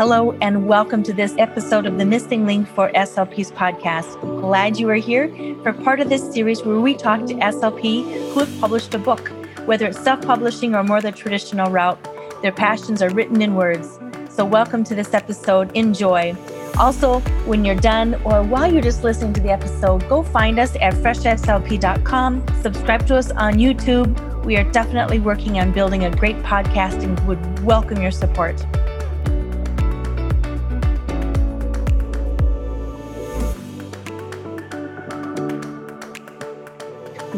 Hello, and welcome to this episode of the Missing Link for SLP's podcast. Glad you are here for part of this series where we talk to SLP who have published a book, whether it's self publishing or more the traditional route. Their passions are written in words. So, welcome to this episode. Enjoy. Also, when you're done or while you're just listening to the episode, go find us at freshslp.com. Subscribe to us on YouTube. We are definitely working on building a great podcast and would welcome your support.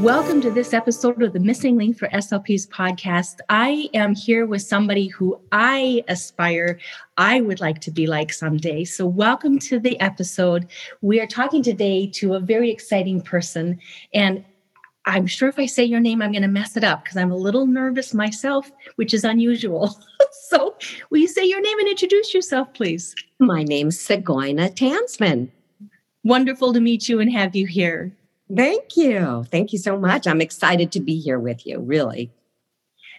Welcome to this episode of the Missing Link for SLP's podcast. I am here with somebody who I aspire I would like to be like someday. So, welcome to the episode. We are talking today to a very exciting person. And I'm sure if I say your name, I'm going to mess it up because I'm a little nervous myself, which is unusual. so, will you say your name and introduce yourself, please? My name's Tsgoyna Tanzman. Wonderful to meet you and have you here. Thank you. Thank you so much. I'm excited to be here with you, really.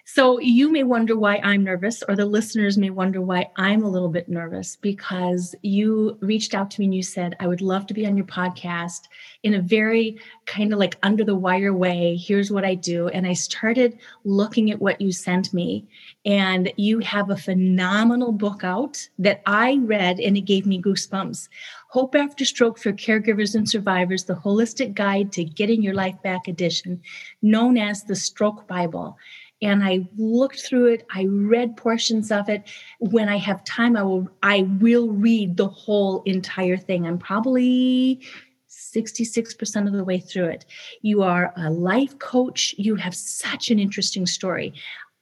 So, you may wonder why I'm nervous, or the listeners may wonder why I'm a little bit nervous because you reached out to me and you said, I would love to be on your podcast in a very kind of like under the wire way. Here's what I do. And I started looking at what you sent me, and you have a phenomenal book out that I read and it gave me goosebumps. Hope After Stroke for Caregivers and Survivors, the Holistic Guide to Getting Your Life Back edition, known as the Stroke Bible. And I looked through it, I read portions of it. When I have time, I will I will read the whole entire thing. I'm probably 66% of the way through it. You are a life coach. You have such an interesting story.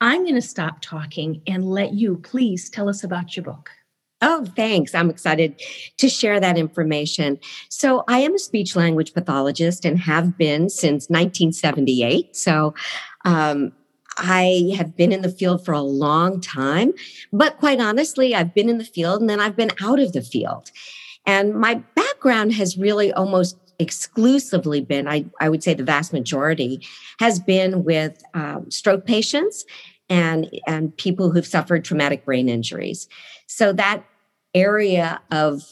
I'm going to stop talking and let you please tell us about your book. Oh, thanks. I'm excited to share that information. So, I am a speech language pathologist and have been since 1978. So, um, I have been in the field for a long time, but quite honestly, I've been in the field and then I've been out of the field. And my background has really almost exclusively been, I, I would say the vast majority, has been with um, stroke patients and, and people who've suffered traumatic brain injuries. So that area of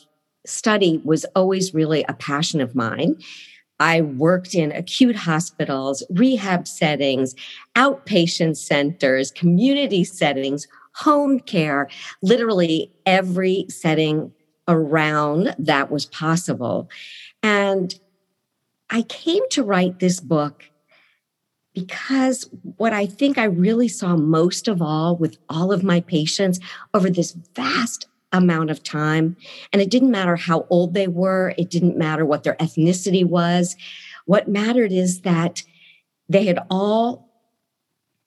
study was always really a passion of mine. I worked in acute hospitals, rehab settings, outpatient centers, community settings, home care, literally every setting around that was possible. And I came to write this book because what I think I really saw most of all with all of my patients over this vast amount of time. And it didn't matter how old they were, it didn't matter what their ethnicity was. What mattered is that they had all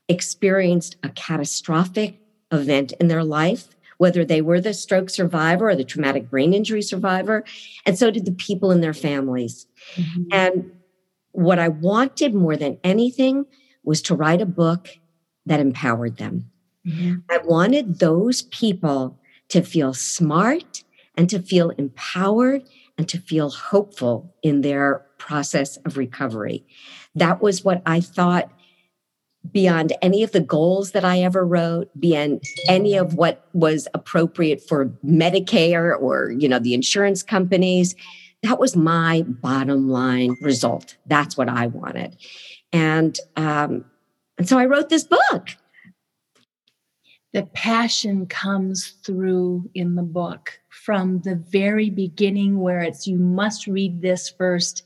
experienced a catastrophic event in their life, whether they were the stroke survivor or the traumatic brain injury survivor. And so did the people in their families. Mm-hmm. And what I wanted more than anything was to write a book that empowered them. Mm-hmm. I wanted those people to feel smart and to feel empowered and to feel hopeful in their process of recovery. That was what I thought beyond any of the goals that I ever wrote, beyond any of what was appropriate for Medicare or, you know, the insurance companies. That was my bottom line result. That's what I wanted. And um, and so I wrote this book the passion comes through in the book from the very beginning, where it's you must read this first,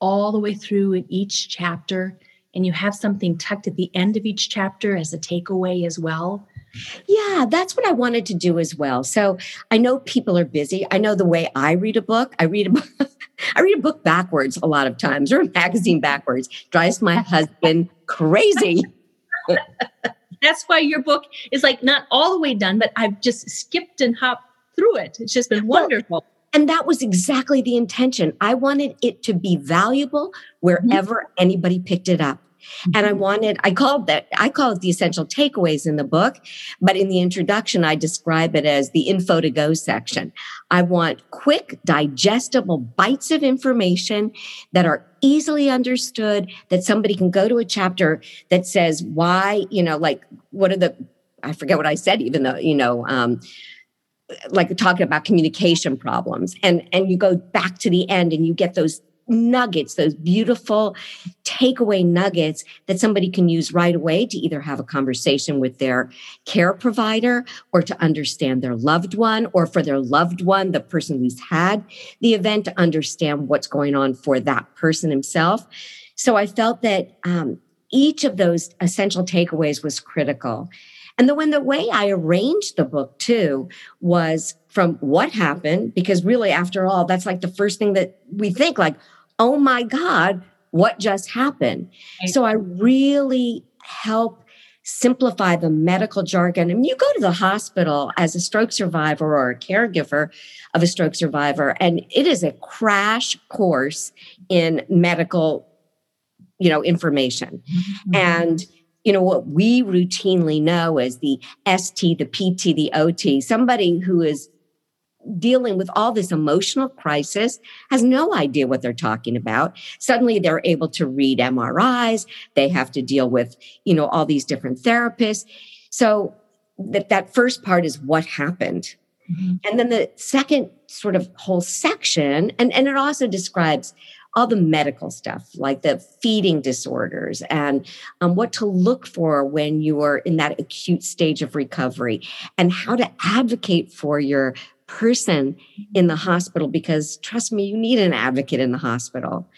all the way through in each chapter. And you have something tucked at the end of each chapter as a takeaway as well. Yeah, that's what I wanted to do as well. So I know people are busy. I know the way I read a book, I read a book. I read a book backwards a lot of times or a magazine backwards. Drives my husband crazy. that's why your book is like not all the way done, but I've just skipped and hopped through it. It's just been wonderful. Well, and that was exactly the intention. I wanted it to be valuable wherever mm-hmm. anybody picked it up. And I mm-hmm. wanted, I called that, I call it the essential takeaways in the book, but in the introduction, I describe it as the info to go section. I want quick, digestible bites of information that are easily understood, that somebody can go to a chapter that says why, you know, like what are the, I forget what I said, even though, you know, um, like talking about communication problems. And and you go back to the end and you get those nuggets, those beautiful takeaway nuggets that somebody can use right away to either have a conversation with their care provider or to understand their loved one, or for their loved one, the person who's had the event, to understand what's going on for that person himself. So I felt that um, each of those essential takeaways was critical. And the when the way I arranged the book too was from what happened, because really, after all, that's like the first thing that we think, like, oh my God, what just happened? So I really help simplify the medical jargon. And you go to the hospital as a stroke survivor or a caregiver of a stroke survivor, and it is a crash course in medical, you know, information. Mm-hmm. And you know what we routinely know as the ST, the PT, the OT, somebody who is dealing with all this emotional crisis has no idea what they're talking about. Suddenly they're able to read mris they have to deal with you know all these different therapists. So that that first part is what happened. Mm-hmm. and then the second sort of whole section and and it also describes all the medical stuff like the feeding disorders and um, what to look for when you are in that acute stage of recovery and how to advocate for your person in the hospital because trust me, you need an advocate in the hospital.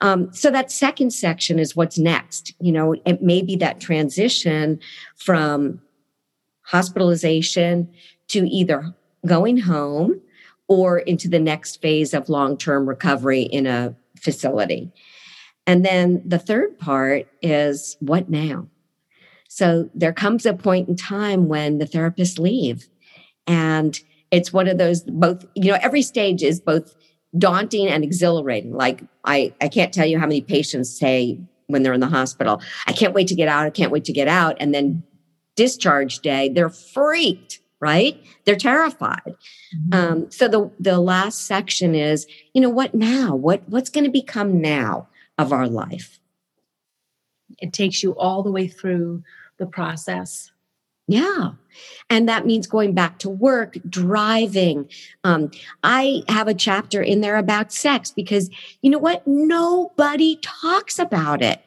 Um, so that second section is what's next. You know, it may be that transition from hospitalization to either going home or into the next phase of long term recovery in a facility. And then the third part is what now? So there comes a point in time when the therapists leave and it's one of those both, you know, every stage is both daunting and exhilarating. Like I, I can't tell you how many patients say when they're in the hospital, I can't wait to get out. I can't wait to get out. And then discharge day, they're freaked, right? They're terrified. Mm-hmm. Um, so the the last section is, you know, what now? What what's going to become now of our life? It takes you all the way through the process yeah. And that means going back to work, driving. Um, I have a chapter in there about sex because you know what? Nobody talks about it.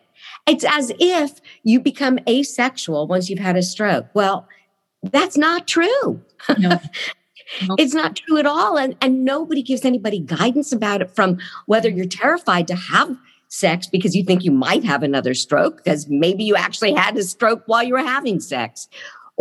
It's as if you become asexual once you've had a stroke. Well, that's not true. No. Nope. It's not true at all. And, and nobody gives anybody guidance about it from whether you're terrified to have sex because you think you might have another stroke because maybe you actually had a stroke while you were having sex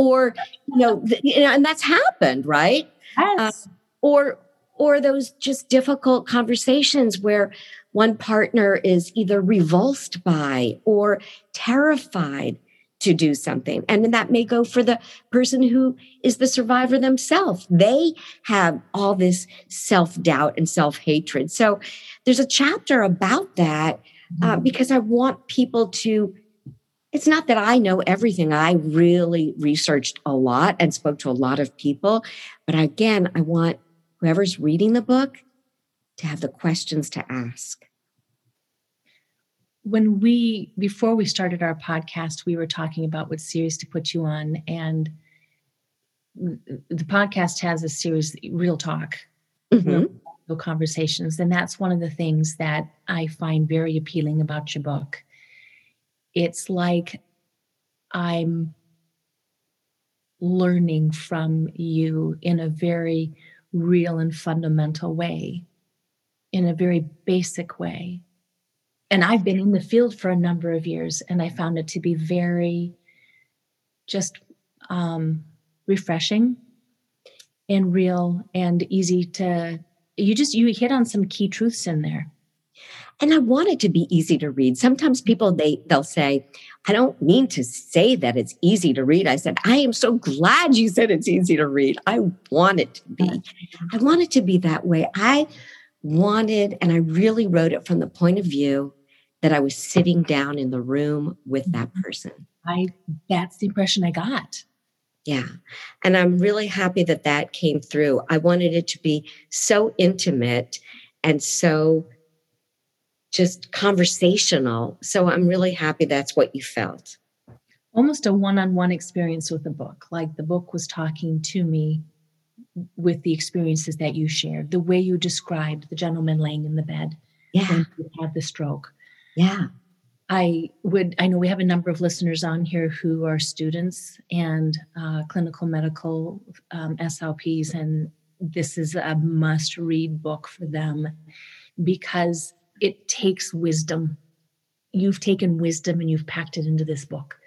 or you know, you know and that's happened right yes. Uh, or or those just difficult conversations where one partner is either revulsed by or terrified to do something. And that may go for the person who is the survivor themselves. They have all this self doubt and self hatred. So there's a chapter about that uh, mm-hmm. because I want people to it's not that I know everything. I really researched a lot and spoke to a lot of people. But again, I want whoever's reading the book to have the questions to ask. When we, before we started our podcast, we were talking about what series to put you on. And the podcast has a series, Real Talk, mm-hmm. real conversations. And that's one of the things that I find very appealing about your book it's like I'm learning from you in a very real and fundamental way, in a very basic way. And I've been in the field for a number of years, and I found it to be very just um, refreshing and real and easy to. You just you hit on some key truths in there and i want it to be easy to read. Sometimes people they they'll say i don't mean to say that it's easy to read. I said i am so glad you said it's easy to read. I want it to be. I want it to be that way. I wanted and i really wrote it from the point of view that i was sitting down in the room with that mm-hmm. person. I that's the impression i got. Yeah. And I'm really happy that that came through. I wanted it to be so intimate and so just conversational. So I'm really happy that's what you felt. Almost a one on one experience with the book. Like the book was talking to me with the experiences that you shared, the way you described the gentleman laying in the bed yeah. when he had the stroke. Yeah. I would, I know we have a number of listeners on here who are students and uh, clinical medical um, SLPs, and this is a must read book for them because it takes wisdom. You've taken wisdom and you've packed it into this book.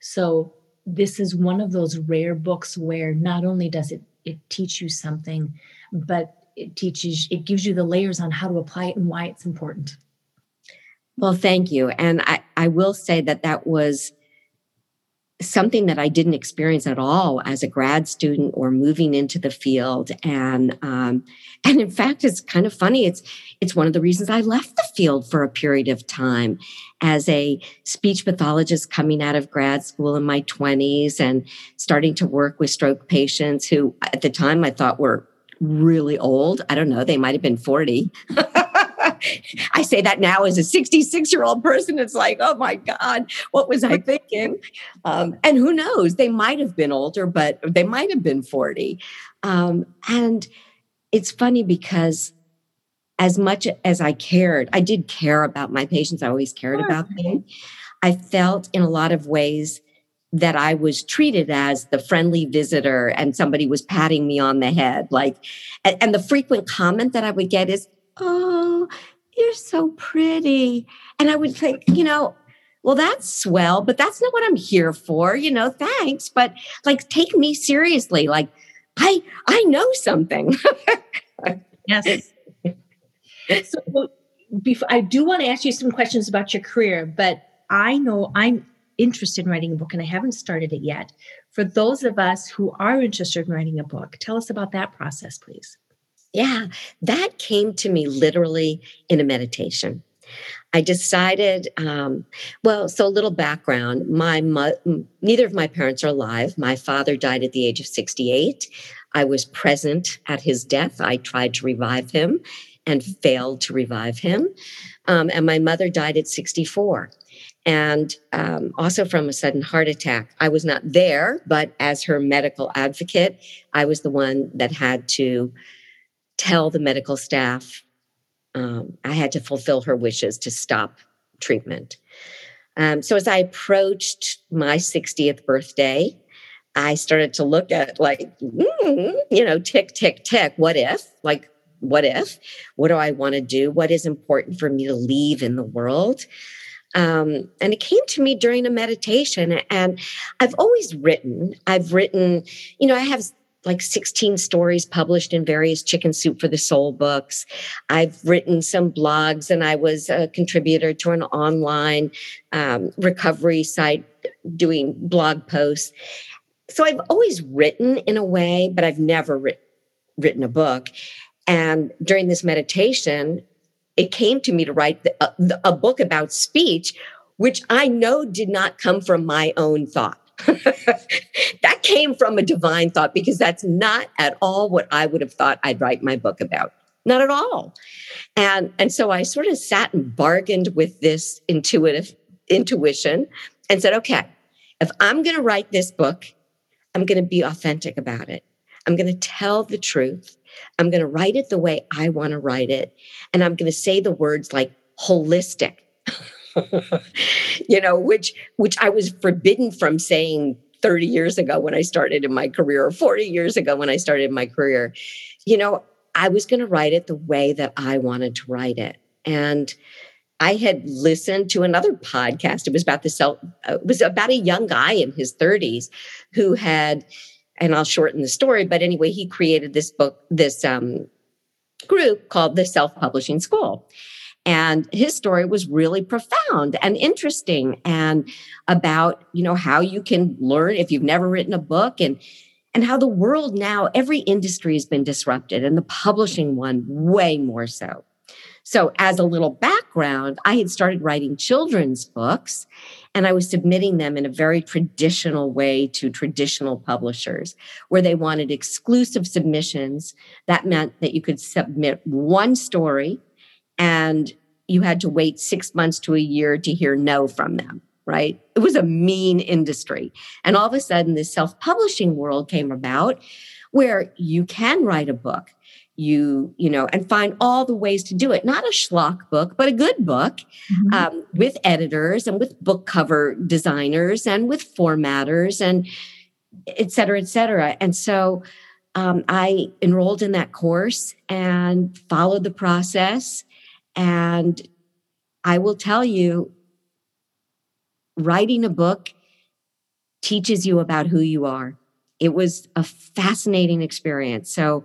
So, this is one of those rare books where not only does it, it teach you something, but it teaches, it gives you the layers on how to apply it and why it's important. Well, thank you. And I, I will say that that was something that I didn't experience at all as a grad student or moving into the field. And um, and in fact, it's kind of funny. It's it's one of the reasons I left the field for a period of time as a speech pathologist coming out of grad school in my 20s and starting to work with stroke patients who at the time I thought were really old. I don't know, they might have been 40. I say that now as a 66 year old person. It's like, oh my God, what was I thinking? Um, and who knows? They might have been older, but they might have been 40. Um, and it's funny because as much as I cared, I did care about my patients. I always cared about them. I felt in a lot of ways that I was treated as the friendly visitor and somebody was patting me on the head. Like, and the frequent comment that I would get is, Oh, you're so pretty. And I would think, you know, well, that's swell, but that's not what I'm here for. You know, thanks. But like, take me seriously. Like, I I know something. yes. So before, I do want to ask you some questions about your career, but I know I'm interested in writing a book and I haven't started it yet. For those of us who are interested in writing a book, tell us about that process, please. Yeah, that came to me literally in a meditation. I decided, um, well, so a little background. My mo- neither of my parents are alive. My father died at the age of 68. I was present at his death. I tried to revive him and failed to revive him. Um, and my mother died at 64 and um, also from a sudden heart attack. I was not there, but as her medical advocate, I was the one that had to tell the medical staff um, I had to fulfill her wishes to stop treatment. Um, so as I approached my 60th birthday, I started to look at like, mm, you know, tick, tick, tick. What if? Like, what if? What do I want to do? What is important for me to leave in the world? Um, and it came to me during a meditation. And I've always written. I've written, you know, I have like 16 stories published in various chicken soup for the soul books. I've written some blogs and i was a contributor to an online um, recovery site doing blog posts. So i've always written in a way but i've never writ- written a book. And during this meditation it came to me to write the, a, a book about speech which i know did not come from my own thought that came from a divine thought because that's not at all what I would have thought I'd write my book about. Not at all. And, and so I sort of sat and bargained with this intuitive intuition and said, okay, if I'm going to write this book, I'm going to be authentic about it. I'm going to tell the truth. I'm going to write it the way I want to write it. And I'm going to say the words like holistic. you know, which which I was forbidden from saying 30 years ago when I started in my career or 40 years ago when I started in my career. You know, I was going to write it the way that I wanted to write it. And I had listened to another podcast. It was about the self, uh, it was about a young guy in his 30s who had, and I'll shorten the story, but anyway, he created this book, this um, group called the Self Publishing School. And his story was really profound and interesting and about, you know, how you can learn if you've never written a book and and how the world now every industry has been disrupted and the publishing one way more so. So, as a little background, I had started writing children's books and I was submitting them in a very traditional way to traditional publishers where they wanted exclusive submissions. That meant that you could submit one story and you had to wait six months to a year to hear no from them right? It was a mean industry. And all of a sudden this self-publishing world came about where you can write a book you you know and find all the ways to do it. Not a schlock book but a good book mm-hmm. um, with editors and with book cover designers and with formatters and et cetera et cetera. And so um, i enrolled in that course and followed the process and i will tell you writing a book teaches you about who you are it was a fascinating experience so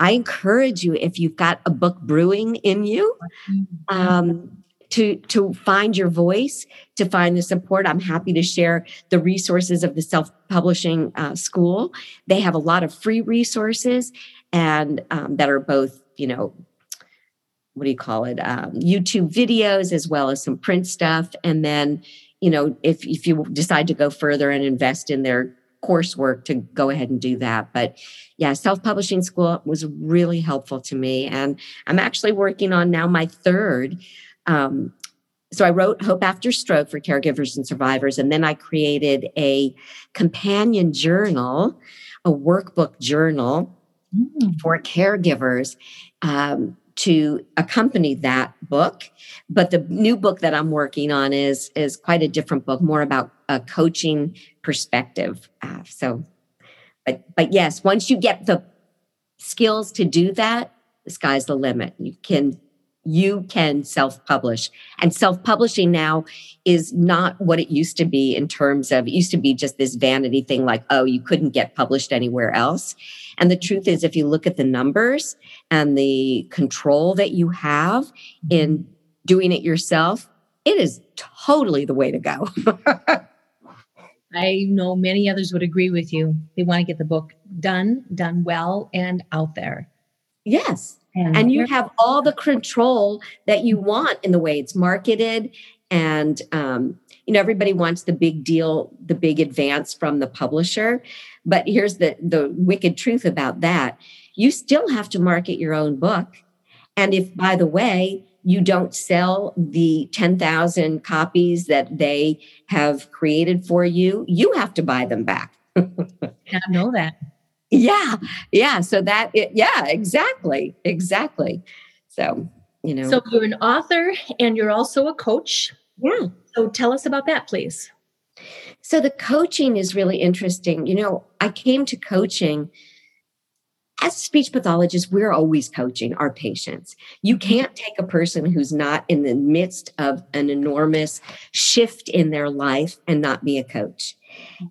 I encourage you if you've got a book brewing in you, mm-hmm. um, to to find your voice, to find the support. I'm happy to share the resources of the self publishing uh, school. They have a lot of free resources and um, that are both, you know, what do you call it? Um, YouTube videos as well as some print stuff. And then, you know, if if you decide to go further and invest in their coursework to go ahead and do that. But yeah, self publishing school was really helpful to me. And I'm actually working on now my third. Um, so I wrote Hope After Stroke for caregivers and survivors. And then I created a companion journal, a workbook journal mm. for caregivers. Um, to accompany that book but the new book that i'm working on is is quite a different book more about a coaching perspective uh, so but but yes once you get the skills to do that the sky's the limit. You can you can self-publish and self-publishing now is not what it used to be in terms of it used to be just this vanity thing like oh you couldn't get published anywhere else and the truth is if you look at the numbers and the control that you have in doing it yourself it is totally the way to go I know many others would agree with you. They want to get the book done, done well, and out there. Yes. And, and you have all the control that you want in the way it's marketed. And, um, you know, everybody wants the big deal, the big advance from the publisher. But here's the, the wicked truth about that you still have to market your own book. And if, by the way, you don't sell the 10,000 copies that they have created for you, you have to buy them back. I know that. Yeah. Yeah. So that, it, yeah, exactly. Exactly. So, you know. So you're an author and you're also a coach. Yeah. So tell us about that, please. So the coaching is really interesting. You know, I came to coaching as a speech pathologist, we're always coaching our patients. You mm-hmm. can't take a person who's not in the midst of an enormous shift in their life and not be a coach.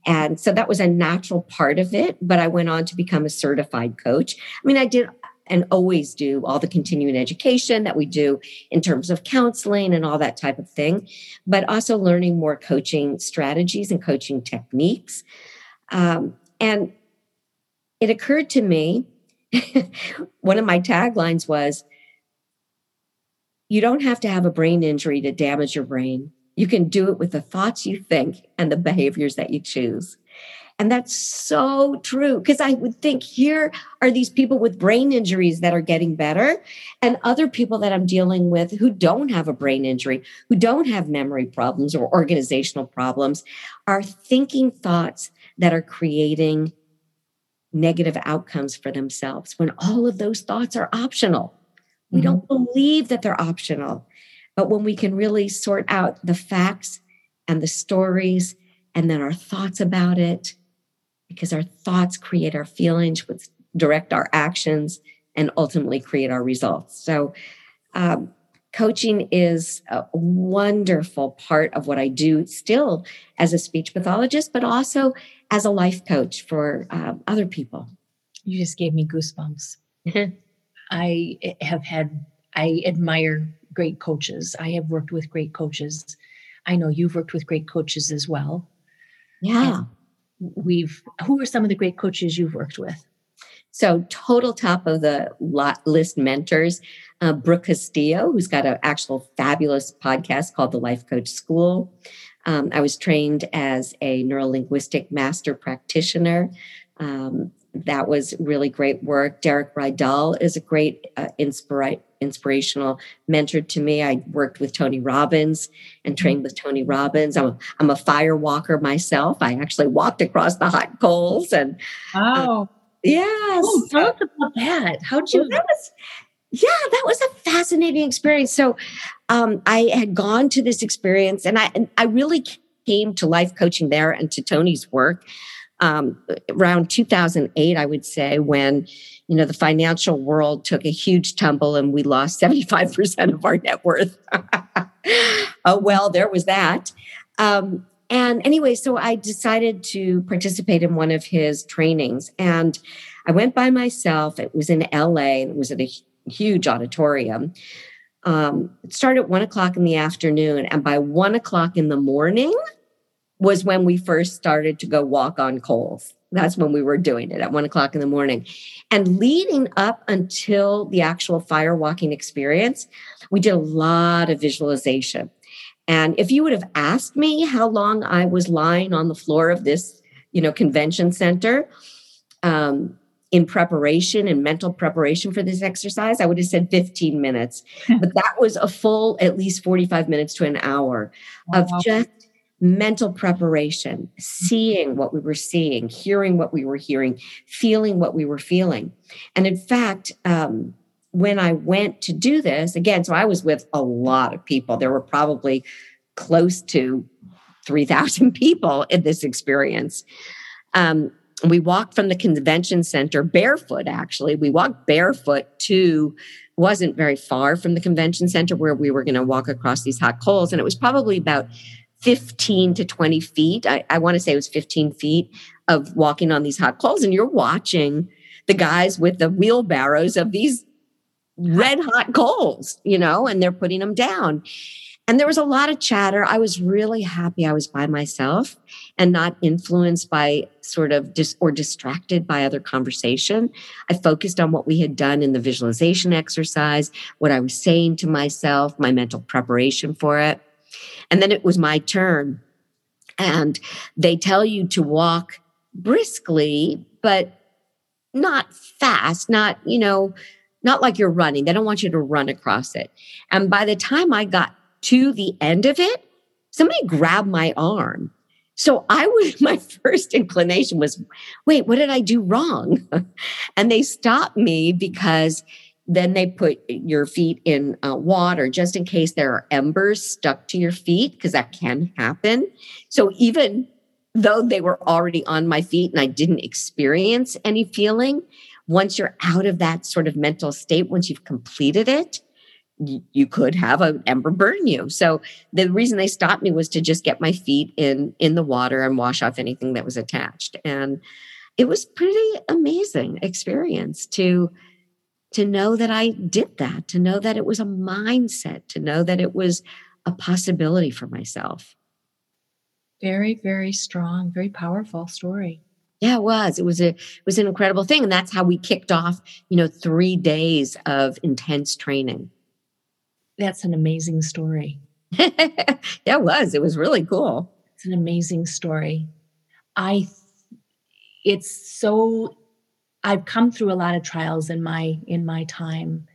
And so that was a natural part of it. But I went on to become a certified coach. I mean, I did and always do all the continuing education that we do in terms of counseling and all that type of thing, but also learning more coaching strategies and coaching techniques. Um, and it occurred to me one of my taglines was you don't have to have a brain injury to damage your brain you can do it with the thoughts you think and the behaviors that you choose. And that's so true because I would think here are these people with brain injuries that are getting better, and other people that I'm dealing with who don't have a brain injury, who don't have memory problems or organizational problems, are thinking thoughts that are creating negative outcomes for themselves when all of those thoughts are optional. We mm-hmm. don't believe that they're optional. But when we can really sort out the facts and the stories and then our thoughts about it, because our thoughts create our feelings, which direct our actions and ultimately create our results. So, um, coaching is a wonderful part of what I do still as a speech pathologist, but also as a life coach for um, other people. You just gave me goosebumps. I have had, I admire great coaches. I have worked with great coaches. I know you've worked with great coaches as well. Yeah. And we've, who are some of the great coaches you've worked with? So, total top of the list mentors, uh, Brooke Castillo, who's got an actual fabulous podcast called The Life Coach School. Um, I was trained as a neurolinguistic master practitioner. Um, that was really great work. Derek Rydall is a great uh, inspira- inspirational mentor to me. I worked with Tony Robbins and trained with Tony Robbins. I'm a, I'm a fire walker myself. I actually walked across the hot coals and wow. Uh, Yes. Oh, tell us about that. How'd you? Well, that was, yeah, that was a fascinating experience. So, um, I had gone to this experience, and I and I really came to life coaching there and to Tony's work um, around 2008, I would say, when you know the financial world took a huge tumble and we lost 75% of our net worth. oh well, there was that. Um, and anyway, so I decided to participate in one of his trainings, and I went by myself. It was in LA. It was at a huge auditorium. Um, it started at one o'clock in the afternoon, and by one o'clock in the morning, was when we first started to go walk on coals. That's when we were doing it at one o'clock in the morning. And leading up until the actual fire walking experience, we did a lot of visualization. And if you would have asked me how long I was lying on the floor of this, you know, convention center, um, in preparation and mental preparation for this exercise, I would have said 15 minutes. but that was a full at least 45 minutes to an hour of just mental preparation, seeing what we were seeing, hearing what we were hearing, feeling what we were feeling. And in fact, um, when I went to do this, again, so I was with a lot of people. There were probably close to 3,000 people in this experience. Um, we walked from the convention center barefoot, actually. We walked barefoot to, wasn't very far from the convention center where we were going to walk across these hot coals. And it was probably about 15 to 20 feet. I, I want to say it was 15 feet of walking on these hot coals. And you're watching the guys with the wheelbarrows of these red hot coals, you know, and they're putting them down. And there was a lot of chatter. I was really happy I was by myself and not influenced by sort of dis- or distracted by other conversation. I focused on what we had done in the visualization exercise, what I was saying to myself, my mental preparation for it. And then it was my turn. And they tell you to walk briskly, but not fast, not, you know, not like you're running. They don't want you to run across it. And by the time I got to the end of it, somebody grabbed my arm. So I was, my first inclination was, wait, what did I do wrong? and they stopped me because then they put your feet in uh, water just in case there are embers stuck to your feet, because that can happen. So even though they were already on my feet and I didn't experience any feeling, once you're out of that sort of mental state, once you've completed it, you could have an ember burn you. So the reason they stopped me was to just get my feet in in the water and wash off anything that was attached. And it was pretty amazing experience to to know that I did that, to know that it was a mindset, to know that it was a possibility for myself. Very, very strong, very powerful story. Yeah, it was. It was a it was an incredible thing. And that's how we kicked off, you know, three days of intense training. That's an amazing story. yeah, it was. It was really cool. It's an amazing story. I it's so I've come through a lot of trials in my in my time,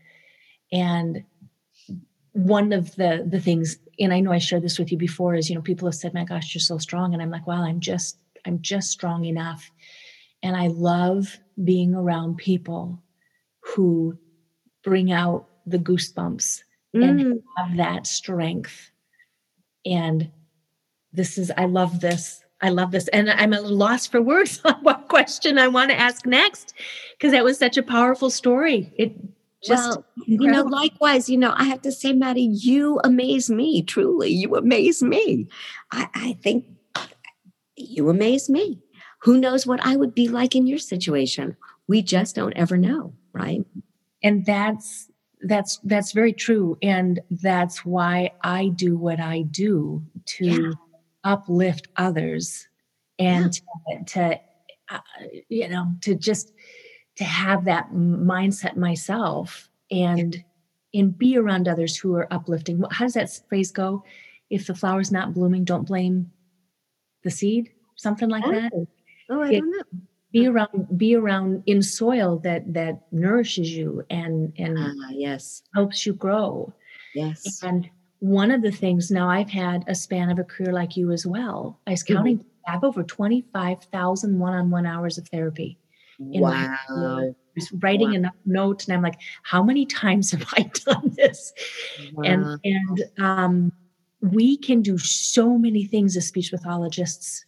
and one of the the things, and I know I shared this with you before, is you know people have said, "My gosh, you're so strong," and I'm like, "Well, I'm just I'm just strong enough," and I love being around people who bring out the goosebumps mm. and have that strength. And this is I love this I love this. And I'm a little lost for words on what question I want to ask next because that was such a powerful story. It just, well, incredible. you know, likewise, you know, I have to say, Maddie, you amaze me. Truly, you amaze me. I, I think you amaze me. Who knows what I would be like in your situation? We just don't ever know, right? And that's that's that's very true and that's why i do what i do to yeah uplift others and yeah. to, to uh, you know to just to have that mindset myself and and be around others who are uplifting how does that phrase go if the flower's not blooming don't blame the seed something like oh. that oh i it, don't know be around be around in soil that that nourishes you and and ah, yes helps you grow yes and one of the things now I've had a span of a career like you as well. I was mm-hmm. counting, mm-hmm. I have over 25,000 one on one hours of therapy. in wow. my writing wow. enough notes and i'm like how many times have i done this wow. and and um, we can do so many things as speech pathologists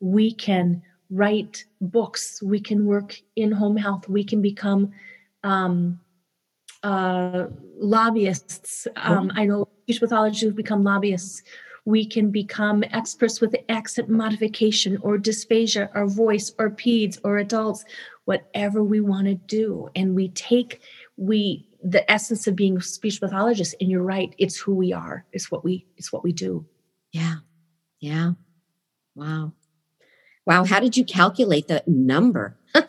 we can write books we can work in home health we can become um, uh, lobbyists um, i know speech pathologists who've become lobbyists we can become experts with accent modification or dysphagia or voice or peds or adults whatever we want to do. And we take we the essence of being a speech pathologist and you're right it's who we are it's what we it's what we do. Yeah. Yeah. Wow. Wow how did you calculate the number?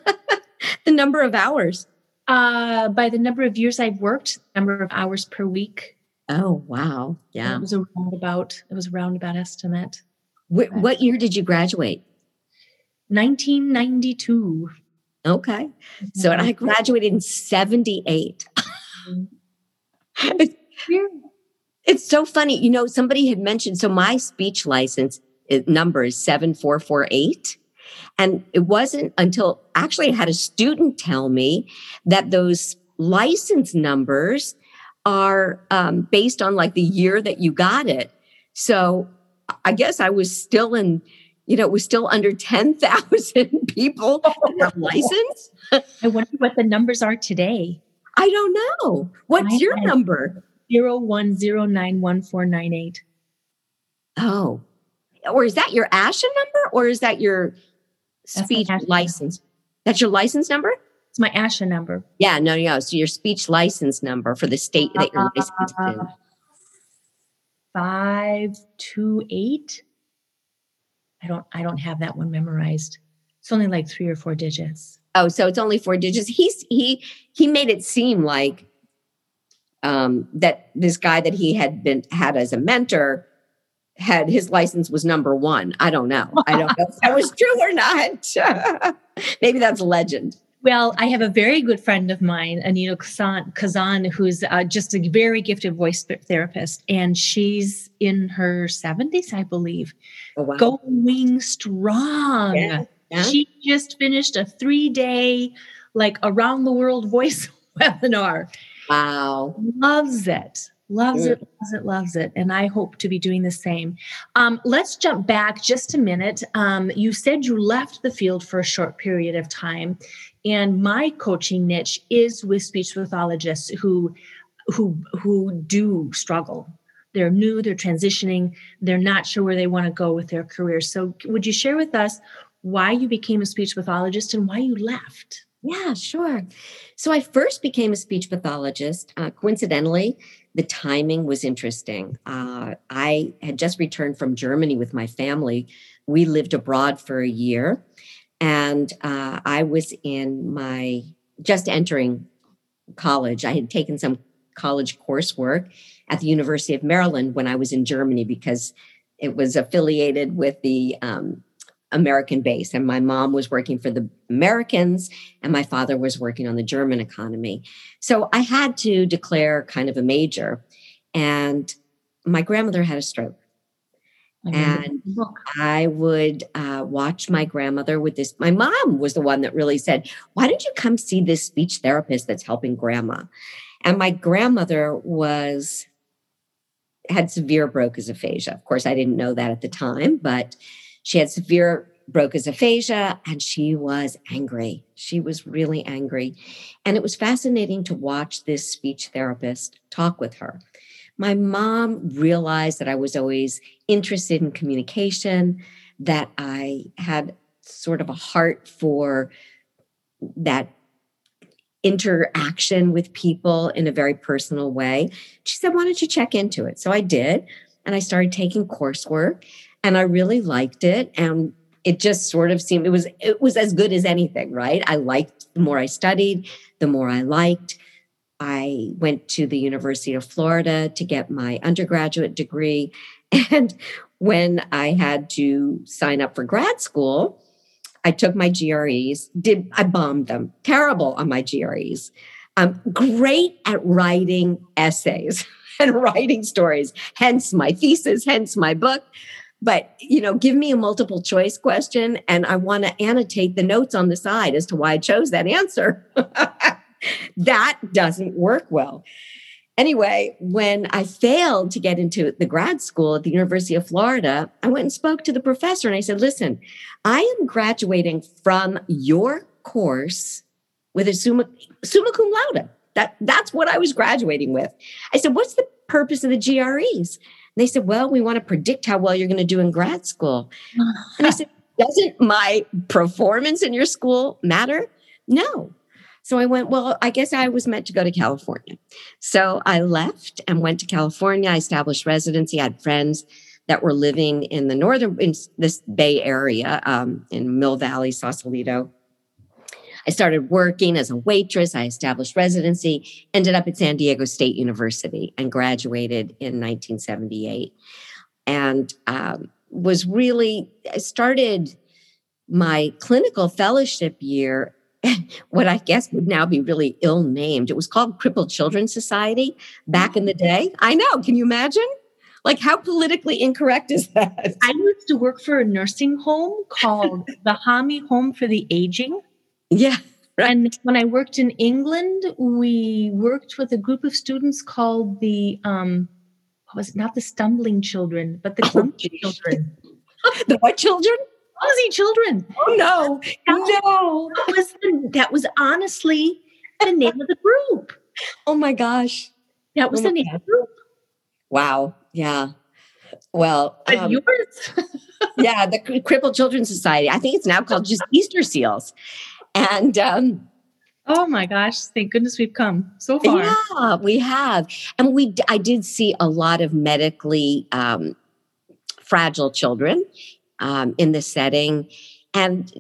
The number of hours. Uh by the number of years i've worked number of hours per week Oh, wow. Yeah. It was a roundabout, it was a roundabout estimate. What, what year did you graduate? 1992. Okay. So and I mm-hmm. graduated in 78. Mm-hmm. it's, it's so funny. You know, somebody had mentioned, so my speech license uh, number is 7448. And it wasn't until actually I had a student tell me that those license numbers are um, based on like the year that you got it. So I guess I was still in, you know, it was still under 10,000 people have license. I wonder what the numbers are today. I don't know. What's I your number? Zero one zero nine one four nine eight. Oh, or is that your ASHA number or is that your speech license? That's your license number? It's my ASHA number. Yeah, no, no. So your speech license number for the state that you're licensed in. Uh, five two eight. I don't. I don't have that one memorized. It's only like three or four digits. Oh, so it's only four digits. He's he he made it seem like um, that this guy that he had been had as a mentor had his license was number one. I don't know. I don't know if that was true or not. Maybe that's a legend. Well, I have a very good friend of mine, Anita Kazan, Kazan who's uh, just a very gifted voice therapist, and she's in her 70s, I believe, oh, wow. going strong. Yeah. Yeah. She just finished a three day, like around the world voice webinar. Wow. Loves it. Loves it, loves it, loves it. And I hope to be doing the same. Um, let's jump back just a minute. Um, you said you left the field for a short period of time. And my coaching niche is with speech pathologists who who who do struggle. They're new, they're transitioning, they're not sure where they want to go with their career. So would you share with us why you became a speech pathologist and why you left? Yeah, sure. So I first became a speech pathologist. Uh, coincidentally, the timing was interesting. Uh, I had just returned from Germany with my family. We lived abroad for a year, and uh, I was in my just entering college. I had taken some college coursework at the University of Maryland when I was in Germany because it was affiliated with the um, American base. And my mom was working for the Americans, and my father was working on the German economy. So I had to declare kind of a major. And my grandmother had a stroke and I would uh, watch my grandmother with this. My mom was the one that really said, Why don't you come see this speech therapist that's helping grandma? And my grandmother was had severe Broca's aphasia. Of course, I didn't know that at the time, but she had severe Broca's aphasia and she was angry. She was really angry. And it was fascinating to watch this speech therapist talk with her my mom realized that I was always interested in communication, that I had sort of a heart for that interaction with people in a very personal way. She said, Why don't you check into it? So I did. And I started taking coursework and I really liked it. And it just sort of seemed it was it was as good as anything, right? I liked the more I studied, the more I liked. I went to the University of Florida to get my undergraduate degree. And when I had to sign up for grad school, I took my GREs, did I bombed them, terrible on my GREs. I'm great at writing essays and writing stories, hence my thesis, hence my book. but you know, give me a multiple choice question and I want to annotate the notes on the side as to why I chose that answer. that doesn't work well. Anyway, when I failed to get into the grad school at the University of Florida, I went and spoke to the professor and I said, listen, I am graduating from your course with a summa, summa cum laude. That, that's what I was graduating with. I said, what's the purpose of the GREs? And they said, well, we want to predict how well you're going to do in grad school. and I said, doesn't my performance in your school matter? No. So I went, well, I guess I was meant to go to California. So I left and went to California. I established residency. I had friends that were living in the northern, in this Bay Area, um, in Mill Valley, Sausalito. I started working as a waitress. I established residency, ended up at San Diego State University and graduated in 1978. And um, was really, I started my clinical fellowship year what I guess would now be really ill named. It was called Crippled Children's Society back in the day. I know. Can you imagine? Like, how politically incorrect is that? I used to work for a nursing home called the Hami Home for the Aging. Yeah. Right. And when I worked in England, we worked with a group of students called the, um, what was it? Not the stumbling children, but the clumsy oh, children. the what children? Clumsy children. Oh no, that, no. That was, the, that was honestly the name of the group. Oh my gosh. That was oh the name God. of the group. Wow. Yeah. Well, um, yours. yeah, the Crippled Children's Society. I think it's now called just Easter Seals. And um, oh my gosh, thank goodness we've come so far. Yeah, we have. And we I did see a lot of medically um, fragile children um, in the setting. And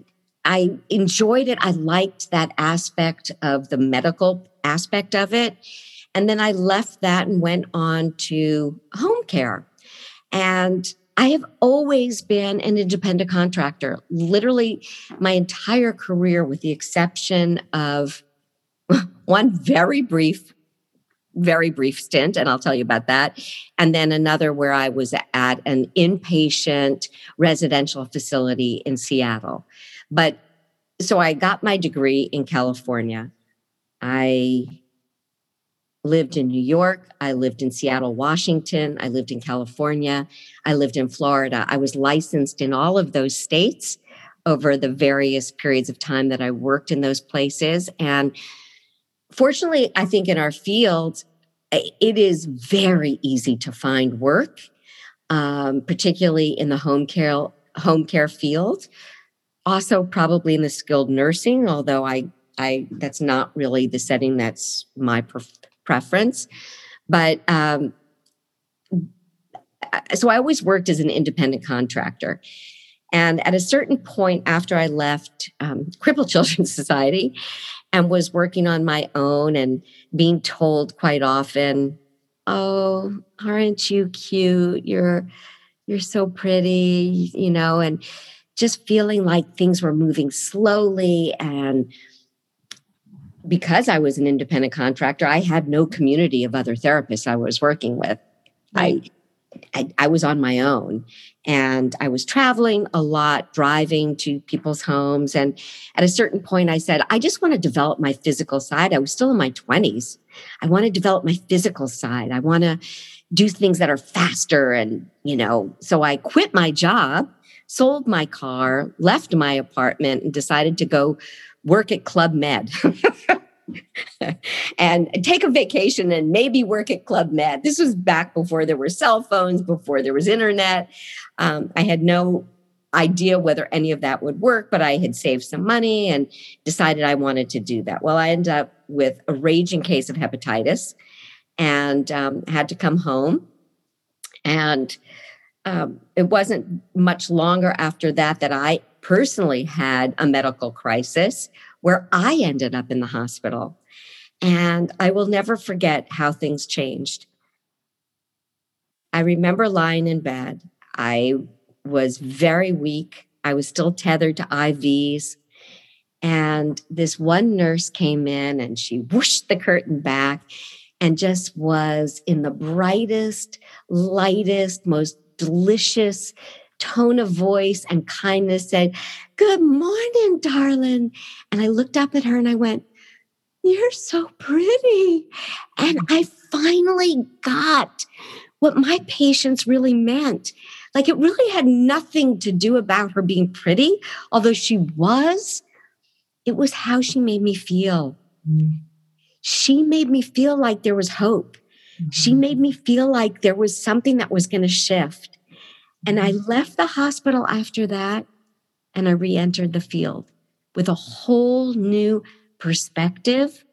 I enjoyed it. I liked that aspect of the medical aspect of it. And then I left that and went on to home care. And I have always been an independent contractor, literally my entire career, with the exception of one very brief very brief stint, and I'll tell you about that. And then another where I was at an inpatient residential facility in Seattle. But so I got my degree in California. I lived in New York. I lived in Seattle, Washington. I lived in California. I lived in Florida. I was licensed in all of those states over the various periods of time that I worked in those places. And fortunately, I think in our field, it is very easy to find work, um, particularly in the home care home care field. Also, probably in the skilled nursing, although I I that's not really the setting that's my pref- preference. But um, so I always worked as an independent contractor. And at a certain point after I left um, Crippled Children's Society and was working on my own and being told quite often, "Oh, aren't you cute? You're you're so pretty," you know, and just feeling like things were moving slowly and because I was an independent contractor, I had no community of other therapists I was working with. I, I, I was on my own and I was traveling a lot, driving to people's homes. And at a certain point, I said, I just want to develop my physical side. I was still in my 20s. I want to develop my physical side. I want to do things that are faster. And, you know, so I quit my job, sold my car, left my apartment, and decided to go work at Club Med. and take a vacation and maybe work at Club Med. This was back before there were cell phones, before there was internet. Um, I had no idea whether any of that would work, but I had saved some money and decided I wanted to do that. Well, I ended up with a raging case of hepatitis and um, had to come home. And um, it wasn't much longer after that that I personally had a medical crisis where I ended up in the hospital. And I will never forget how things changed. I remember lying in bed. I was very weak. I was still tethered to IVs. And this one nurse came in and she whooshed the curtain back and just was in the brightest, lightest, most delicious tone of voice and kindness said, Good morning, darling. And I looked up at her and I went, You're so pretty. And I finally got what my patients really meant. Like it really had nothing to do about her being pretty, although she was. It was how she made me feel. Mm-hmm. She made me feel like there was hope. Mm-hmm. She made me feel like there was something that was going to shift. And I mm-hmm. left the hospital after that and I re entered the field with a whole new perspective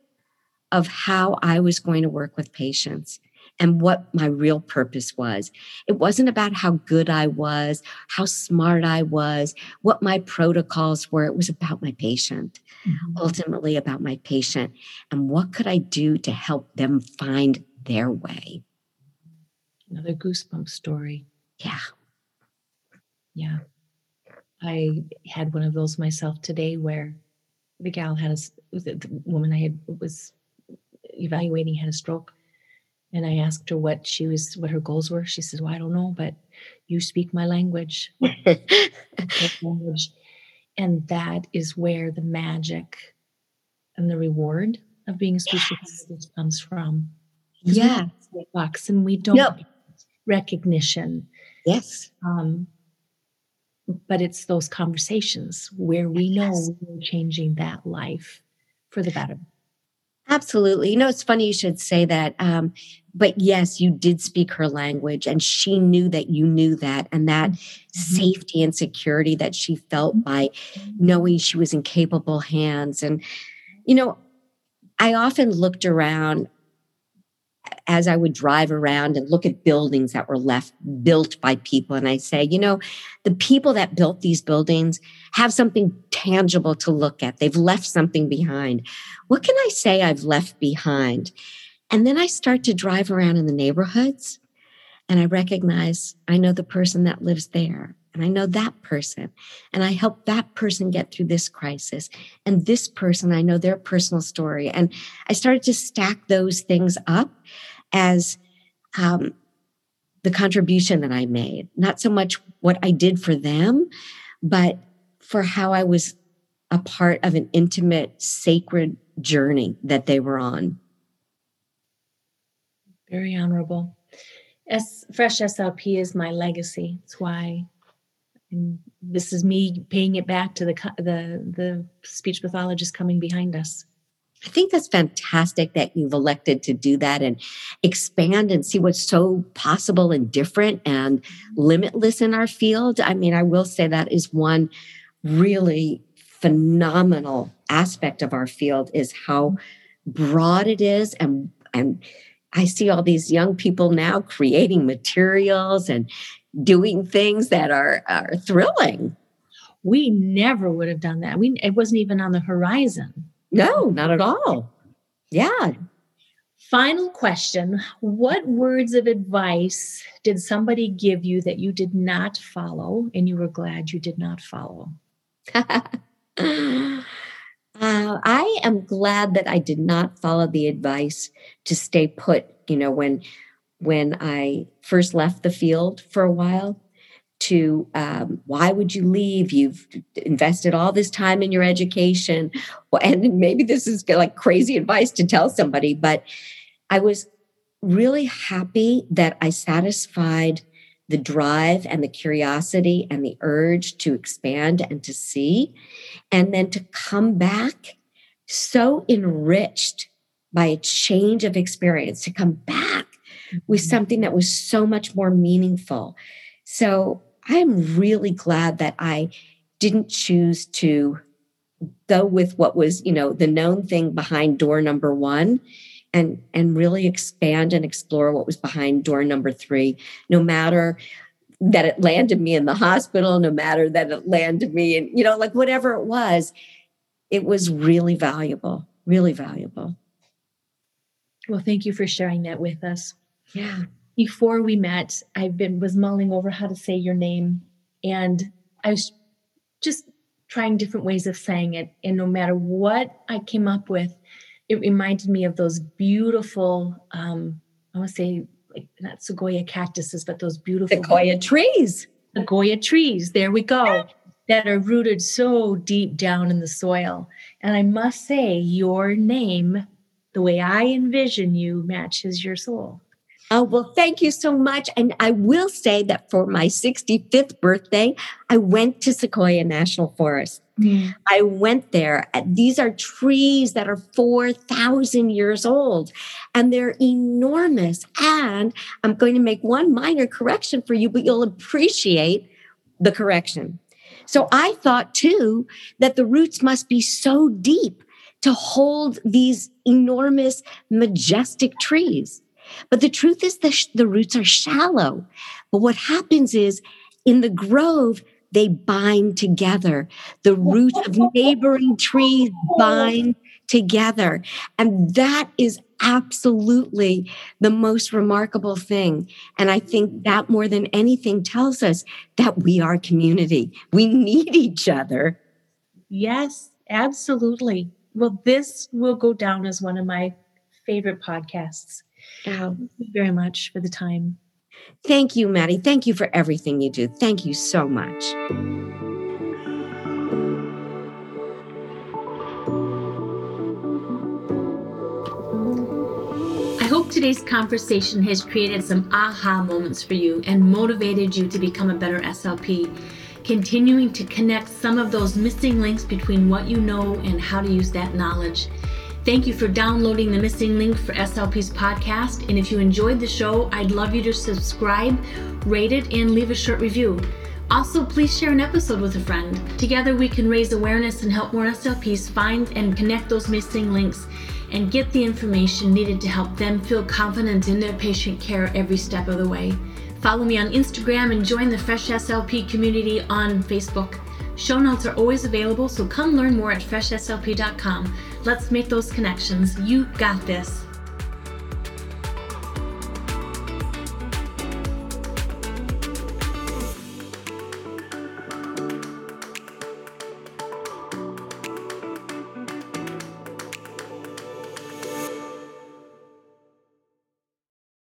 of how I was going to work with patients and what my real purpose was. It wasn't about how good I was, how smart I was, what my protocols were. It was about my patient, mm-hmm. ultimately about my patient and what could I do to help them find their way. Another goosebump story. Yeah. Yeah. I had one of those myself today where the gal had a, the woman I had was evaluating had a stroke and I asked her what she was, what her goals were. She says, "Well, I don't know, but you speak my language." language. And that is where the magic and the reward of being a speech yes. comes from. Yeah, box, and we don't recognition. Yes. Um, but it's those conversations where we know yes. we're changing that life for the better. Absolutely. You know, it's funny you should say that. Um, but yes, you did speak her language, and she knew that you knew that, and that mm-hmm. safety and security that she felt by knowing she was in capable hands. And, you know, I often looked around as I would drive around and look at buildings that were left built by people, and I say, you know, the people that built these buildings have something tangible to look at. They've left something behind. What can I say I've left behind? And then I start to drive around in the neighborhoods and I recognize I know the person that lives there and I know that person and I help that person get through this crisis and this person I know their personal story and I started to stack those things up as um, the contribution that I made, not so much what I did for them, but for how I was a part of an intimate, sacred journey that they were on. Very honorable. Fresh SLP is my legacy. It's why and this is me paying it back to the the the speech pathologist coming behind us. I think that's fantastic that you've elected to do that and expand and see what's so possible and different and mm-hmm. limitless in our field. I mean, I will say that is one really phenomenal aspect of our field is how mm-hmm. broad it is and and I see all these young people now creating materials and doing things that are, are thrilling. We never would have done that. We it wasn't even on the horizon. No, not at all. Yeah. Final question What words of advice did somebody give you that you did not follow and you were glad you did not follow? uh, I am glad that I did not follow the advice to stay put, you know, when when I first left the field for a while to um, why would you leave? You've invested all this time in your education. And maybe this is like crazy advice to tell somebody, but I was really happy that I satisfied the drive and the curiosity and the urge to expand and to see, and then to come back so enriched by a change of experience, to come back with mm-hmm. something that was so much more meaningful. So I am really glad that I didn't choose to go with what was, you know, the known thing behind door number one and and really expand and explore what was behind door number three, no matter that it landed me in the hospital, no matter that it landed me in, you know, like whatever it was, it was really valuable, really valuable. Well, thank you for sharing that with us. Yeah before we met, I've been was mulling over how to say your name, and I was just trying different ways of saying it. And no matter what I came up with, it reminded me of those beautiful, um, I want to say like not sequoia cactuses, but those beautiful sequoia trees. Sequoia trees, there we go, that are rooted so deep down in the soil. And I must say, your name, the way I envision you, matches your soul. Oh, well, thank you so much. And I will say that for my 65th birthday, I went to Sequoia National Forest. Mm. I went there. These are trees that are 4,000 years old and they're enormous. And I'm going to make one minor correction for you, but you'll appreciate the correction. So I thought too that the roots must be so deep to hold these enormous, majestic trees. But the truth is the, the roots are shallow. But what happens is in the grove, they bind together. The roots of neighboring trees bind together. And that is absolutely the most remarkable thing. And I think that more than anything tells us that we are community. We need each other. Yes, absolutely. Well, this will go down as one of my favorite podcasts. Um, thank you very much for the time. Thank you, Maddie. Thank you for everything you do. Thank you so much. I hope today's conversation has created some aha moments for you and motivated you to become a better SLP, continuing to connect some of those missing links between what you know and how to use that knowledge. Thank you for downloading the missing link for SLP's podcast. And if you enjoyed the show, I'd love you to subscribe, rate it, and leave a short review. Also, please share an episode with a friend. Together, we can raise awareness and help more SLPs find and connect those missing links and get the information needed to help them feel confident in their patient care every step of the way. Follow me on Instagram and join the Fresh SLP community on Facebook. Show notes are always available, so come learn more at freshslp.com. Let's make those connections. You got this.